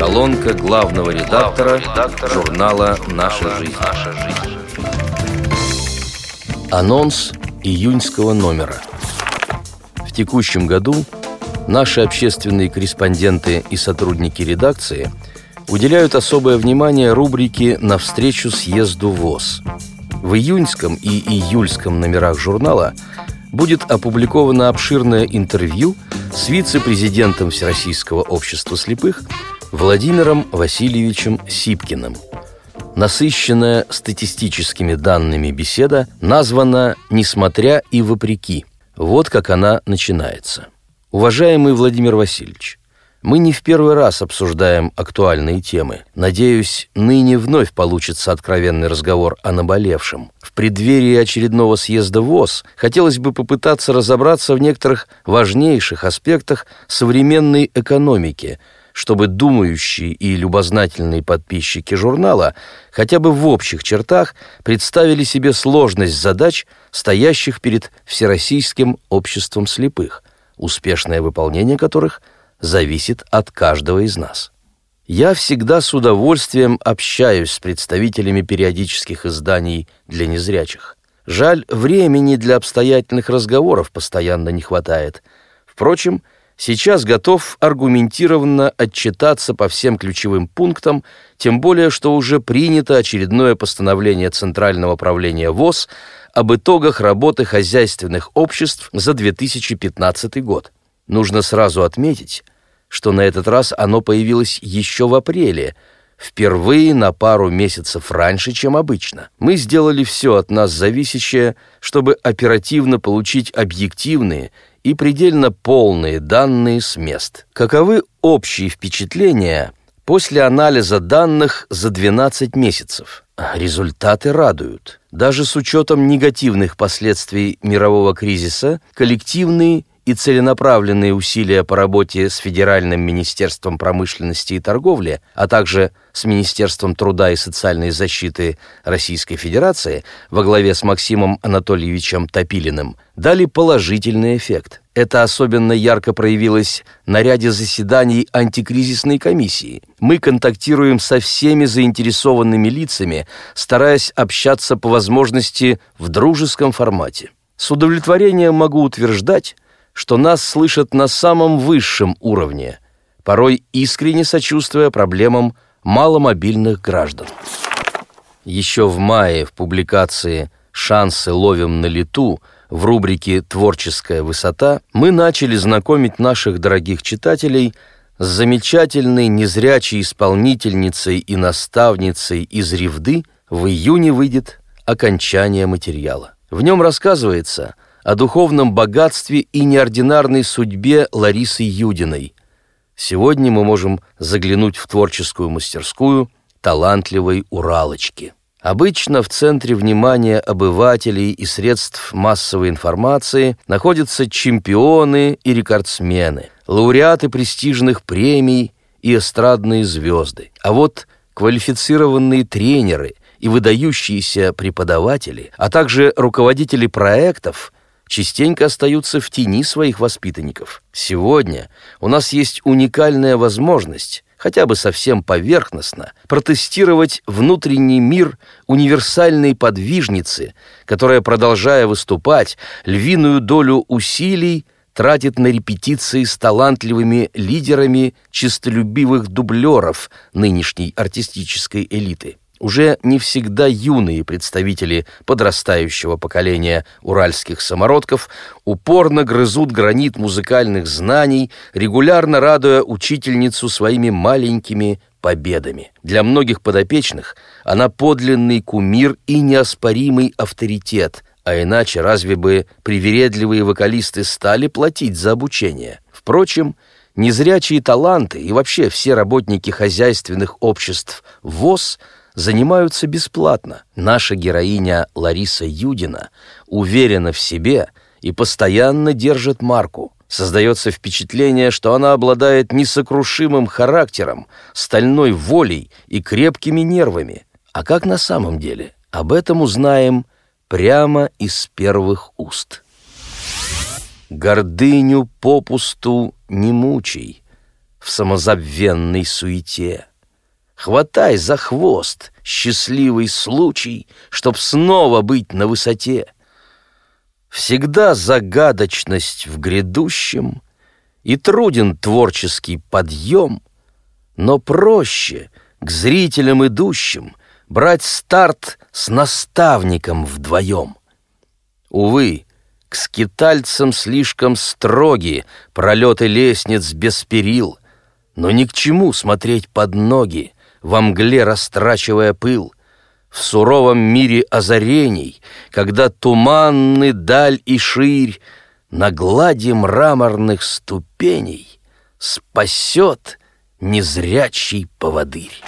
Колонка главного редактора, редактора журнала «Наша жизнь». «Наша жизнь». Анонс июньского номера. В текущем году наши общественные корреспонденты и сотрудники редакции уделяют особое внимание рубрике «Навстречу съезду ВОЗ». В июньском и июльском номерах журнала будет опубликовано обширное интервью с вице-президентом Всероссийского общества слепых Владимиром Васильевичем Сипкиным. Насыщенная статистическими данными беседа названа «Несмотря и вопреки». Вот как она начинается. Уважаемый Владимир Васильевич, мы не в первый раз обсуждаем актуальные темы. Надеюсь, ныне вновь получится откровенный разговор о наболевшем. В преддверии очередного съезда ВОЗ хотелось бы попытаться разобраться в некоторых важнейших аспектах современной экономики, чтобы думающие и любознательные подписчики журнала хотя бы в общих чертах представили себе сложность задач, стоящих перед Всероссийским обществом слепых, успешное выполнение которых – зависит от каждого из нас. Я всегда с удовольствием общаюсь с представителями периодических изданий для незрячих. Жаль, времени для обстоятельных разговоров постоянно не хватает. Впрочем, сейчас готов аргументированно отчитаться по всем ключевым пунктам, тем более, что уже принято очередное постановление Центрального правления ВОЗ об итогах работы хозяйственных обществ за 2015 год. Нужно сразу отметить, что на этот раз оно появилось еще в апреле, впервые на пару месяцев раньше, чем обычно. Мы сделали все от нас зависящее, чтобы оперативно получить объективные и предельно полные данные с мест. Каковы общие впечатления после анализа данных за 12 месяцев? Результаты радуют. Даже с учетом негативных последствий мирового кризиса, коллективные и целенаправленные усилия по работе с Федеральным министерством промышленности и торговли, а также с Министерством труда и социальной защиты Российской Федерации во главе с Максимом Анатольевичем Топилиным дали положительный эффект. Это особенно ярко проявилось на ряде заседаний антикризисной комиссии. Мы контактируем со всеми заинтересованными лицами, стараясь общаться по возможности в дружеском формате. С удовлетворением могу утверждать, что нас слышат на самом высшем уровне, порой искренне сочувствуя проблемам маломобильных граждан. Еще в мае в публикации «Шансы ловим на лету» в рубрике «Творческая высота» мы начали знакомить наших дорогих читателей с замечательной незрячей исполнительницей и наставницей из Ревды в июне выйдет окончание материала. В нем рассказывается – о духовном богатстве и неординарной судьбе Ларисы Юдиной. Сегодня мы можем заглянуть в творческую мастерскую талантливой Уралочки. Обычно в центре внимания обывателей и средств массовой информации находятся чемпионы и рекордсмены, лауреаты престижных премий и эстрадные звезды. А вот квалифицированные тренеры и выдающиеся преподаватели, а также руководители проектов – частенько остаются в тени своих воспитанников. Сегодня у нас есть уникальная возможность хотя бы совсем поверхностно, протестировать внутренний мир универсальной подвижницы, которая, продолжая выступать, львиную долю усилий тратит на репетиции с талантливыми лидерами чистолюбивых дублеров нынешней артистической элиты уже не всегда юные представители подрастающего поколения уральских самородков упорно грызут гранит музыкальных знаний, регулярно радуя учительницу своими маленькими победами. Для многих подопечных она подлинный кумир и неоспоримый авторитет, а иначе разве бы привередливые вокалисты стали платить за обучение? Впрочем, незрячие таланты и вообще все работники хозяйственных обществ ВОЗ – занимаются бесплатно. Наша героиня Лариса Юдина уверена в себе и постоянно держит марку. Создается впечатление, что она обладает несокрушимым характером, стальной волей и крепкими нервами. А как на самом деле? Об этом узнаем прямо из первых уст. Гордыню попусту не мучай, в самозабвенной суете. Хватай за хвост счастливый случай, чтоб снова быть на высоте. Всегда загадочность в грядущем и труден творческий подъем, но проще к зрителям идущим брать старт с наставником вдвоем. Увы, к скитальцам слишком строги пролеты лестниц без перил, но ни к чему смотреть под ноги, во мгле растрачивая пыл. В суровом мире озарений, когда туманны даль и ширь, на глади мраморных ступеней спасет незрячий поводырь.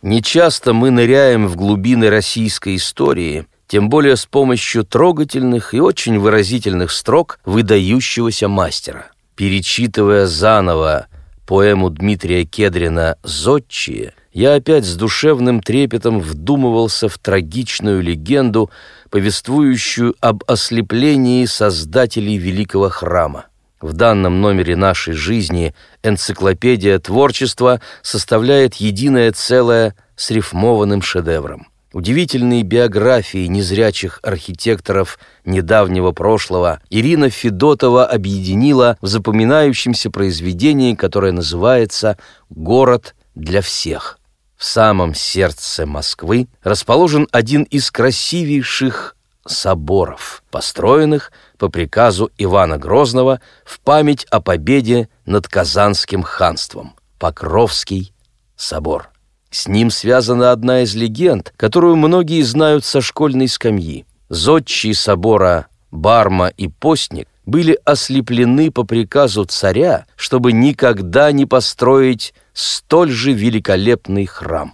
Нечасто мы ныряем в глубины российской истории, тем более с помощью трогательных и очень выразительных строк выдающегося мастера. Перечитывая заново поэму Дмитрия Кедрина «Зодчие», я опять с душевным трепетом вдумывался в трагичную легенду, повествующую об ослеплении создателей великого храма. В данном номере нашей жизни энциклопедия творчества составляет единое целое с рифмованным шедевром. Удивительные биографии незрячих архитекторов недавнего прошлого Ирина Федотова объединила в запоминающемся произведении, которое называется «Город для всех». В самом сердце Москвы расположен один из красивейших соборов, построенных по приказу Ивана Грозного в память о победе над Казанским ханством – Покровский собор. С ним связана одна из легенд, которую многие знают со школьной скамьи. Зодчие собора Барма и Постник были ослеплены по приказу царя, чтобы никогда не построить столь же великолепный храм.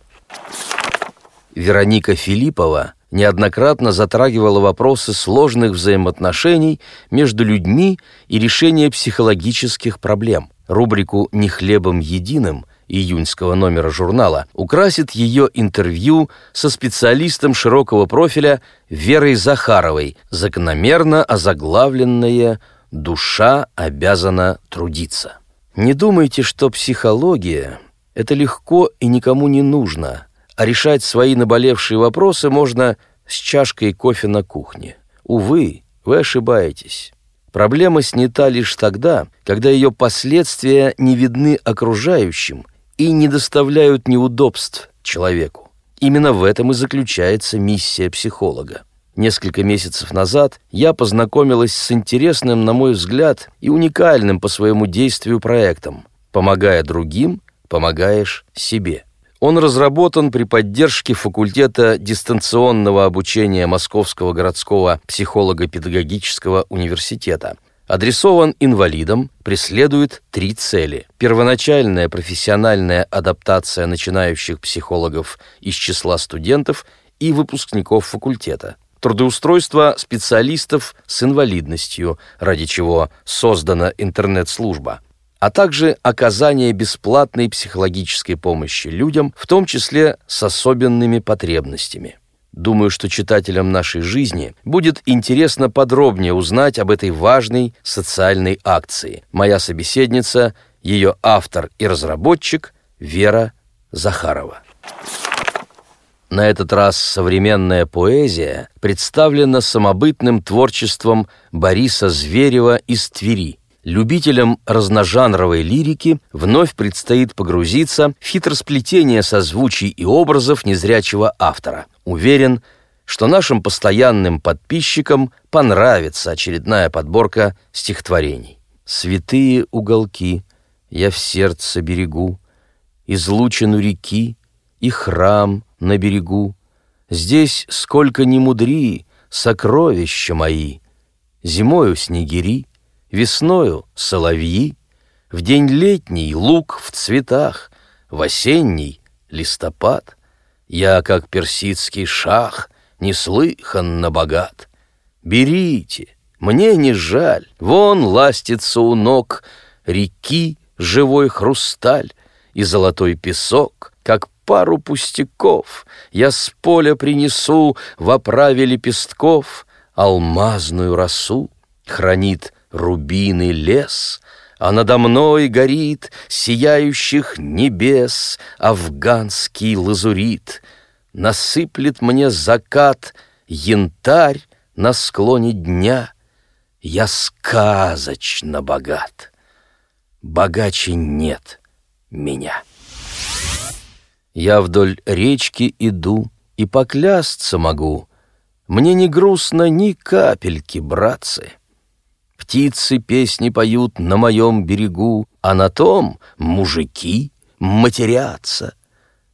Вероника Филиппова неоднократно затрагивала вопросы сложных взаимоотношений между людьми и решения психологических проблем. Рубрику «Не хлебом единым» июньского номера журнала украсит ее интервью со специалистом широкого профиля Верой Захаровой, закономерно озаглавленное «Душа обязана трудиться». Не думайте, что психология – это легко и никому не нужно, а решать свои наболевшие вопросы можно с чашкой кофе на кухне. Увы, вы ошибаетесь. Проблема снята лишь тогда, когда ее последствия не видны окружающим и не доставляют неудобств человеку. Именно в этом и заключается миссия психолога. Несколько месяцев назад я познакомилась с интересным, на мой взгляд, и уникальным по своему действию проектом. Помогая другим, помогаешь себе. Он разработан при поддержке факультета дистанционного обучения Московского городского психолого-педагогического университета – адресован инвалидам, преследует три цели. Первоначальная профессиональная адаптация начинающих психологов из числа студентов и выпускников факультета. Трудоустройство специалистов с инвалидностью, ради чего создана интернет-служба а также оказание бесплатной психологической помощи людям, в том числе с особенными потребностями. Думаю, что читателям нашей жизни будет интересно подробнее узнать об этой важной социальной акции. Моя собеседница, ее автор и разработчик Вера Захарова. На этот раз современная поэзия представлена самобытным творчеством Бориса Зверева из Твери. Любителям разножанровой лирики вновь предстоит погрузиться в хитросплетение созвучий и образов незрячего автора. Уверен, что нашим постоянным подписчикам понравится очередная подборка стихотворений. «Святые уголки я в сердце берегу, излучину реки и храм на берегу. Здесь, сколько ни мудри, сокровища мои, зимою снегири, Весною — соловьи, В день летний — лук в цветах, В осенний — листопад. Я, как персидский шах, Неслыханно богат. Берите, мне не жаль, Вон ластится у ног Реки живой хрусталь И золотой песок, как пару пустяков Я с поля принесу в оправе лепестков Алмазную росу хранит рубины лес, а надо мной горит сияющих небес афганский лазурит. Насыплет мне закат янтарь на склоне дня. Я сказочно богат. Богаче нет меня. Я вдоль речки иду и поклясться могу. Мне не грустно ни капельки, братцы. Птицы песни поют на моем берегу, А на том мужики матерятся.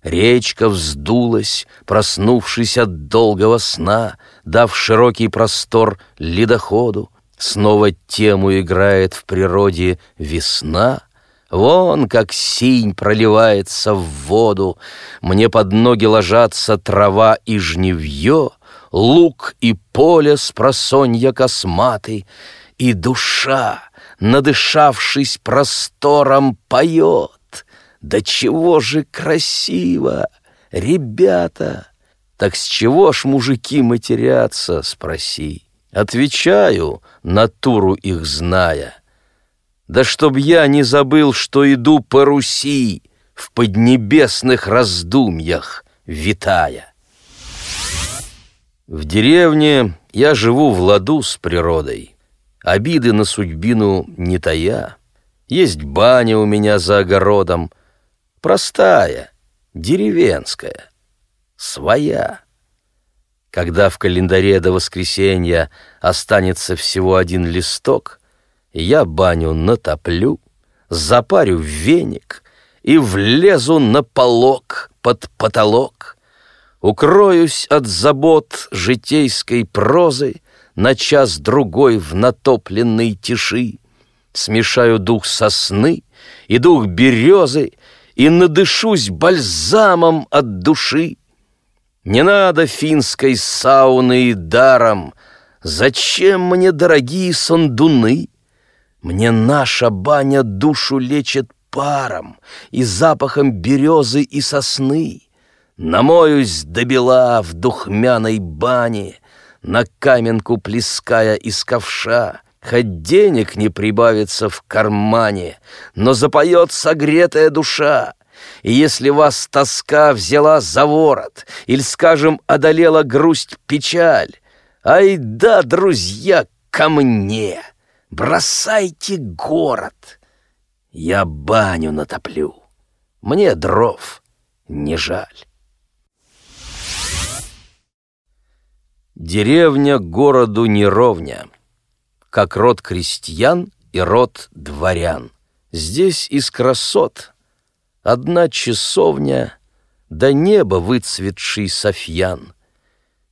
Речка вздулась, проснувшись от долгого сна, Дав широкий простор ледоходу. Снова тему играет в природе весна — Вон как синь проливается в воду, Мне под ноги ложатся трава и жневье, Лук и поле с просонья косматый, И душа, надышавшись простором, поет. Да чего же красиво, ребята! Так с чего ж мужики матерятся, спроси? Отвечаю, натуру их зная — да чтоб я не забыл, что иду по Руси В поднебесных раздумьях витая. В деревне я живу в ладу с природой, Обиды на судьбину не тая. Есть баня у меня за огородом, Простая, деревенская, своя. Когда в календаре до воскресенья Останется всего один листок — я баню натоплю, запарю веник и влезу на полок под потолок. Укроюсь от забот житейской прозы на час-другой в натопленной тиши. Смешаю дух сосны и дух березы и надышусь бальзамом от души. Не надо финской сауны и даром, Зачем мне дорогие сандуны? Мне наша баня душу лечит паром и запахом березы и сосны. Намоюсь до бела в духмяной бане, на каменку плеская из ковша. Хоть денег не прибавится в кармане, но запоет согретая душа. И если вас тоска взяла за ворот, или, скажем, одолела грусть печаль, ай да, друзья, ко мне!» Бросайте город, я баню натоплю, мне дров не жаль. Деревня городу не ровня, как род крестьян и род дворян. Здесь из красот одна часовня, до неба выцветший софьян.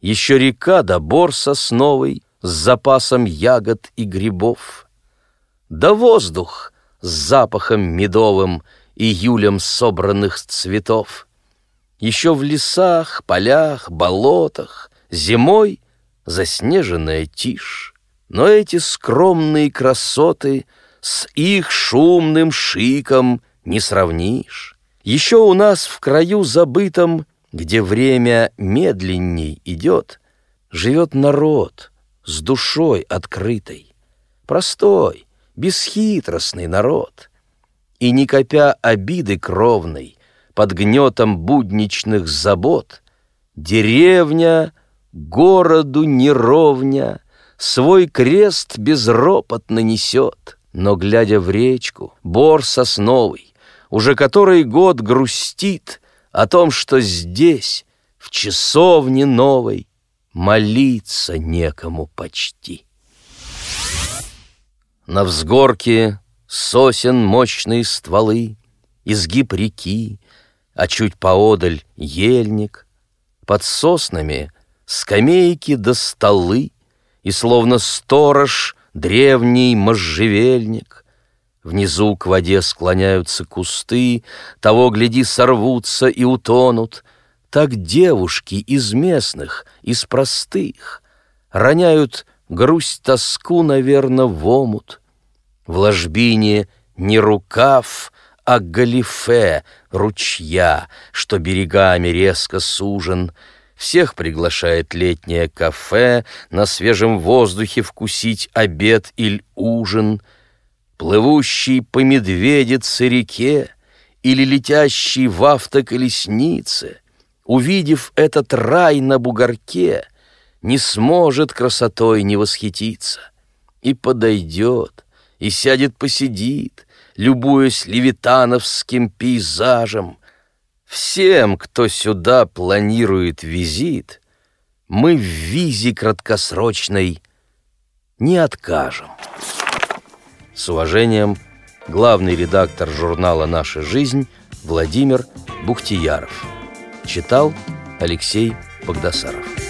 Еще река да бор сосновый — с запасом ягод и грибов. Да воздух с запахом медовым июлем собранных цветов. Еще в лесах, полях, болотах зимой заснеженная тишь. Но эти скромные красоты с их шумным шиком не сравнишь. Еще у нас в краю забытом, где время медленней идет, живет народ — с душой открытой. Простой, бесхитростный народ. И не копя обиды кровной, под гнетом будничных забот, деревня городу неровня свой крест безропотно несет. Но, глядя в речку, бор сосновый, уже который год грустит о том, что здесь, в часовне новой, молиться некому почти. На взгорке сосен мощные стволы, изгиб реки, а чуть поодаль ельник, под соснами скамейки до столы, и словно сторож древний можжевельник. Внизу к воде склоняются кусты, того, гляди, сорвутся и утонут, так девушки из местных, из простых, Роняют грусть-тоску, наверно, в омут. В ложбине не рукав, а галифе ручья, Что берегами резко сужен, Всех приглашает летнее кафе На свежем воздухе вкусить обед или ужин — плывущий по медведице реке или летящий в автоколеснице, увидев этот рай на бугорке, не сможет красотой не восхититься. И подойдет, и сядет посидит, любуясь левитановским пейзажем. Всем, кто сюда планирует визит, мы в визе краткосрочной не откажем. С уважением, главный редактор журнала «Наша жизнь» Владимир Бухтияров. Читал Алексей Богдасаров.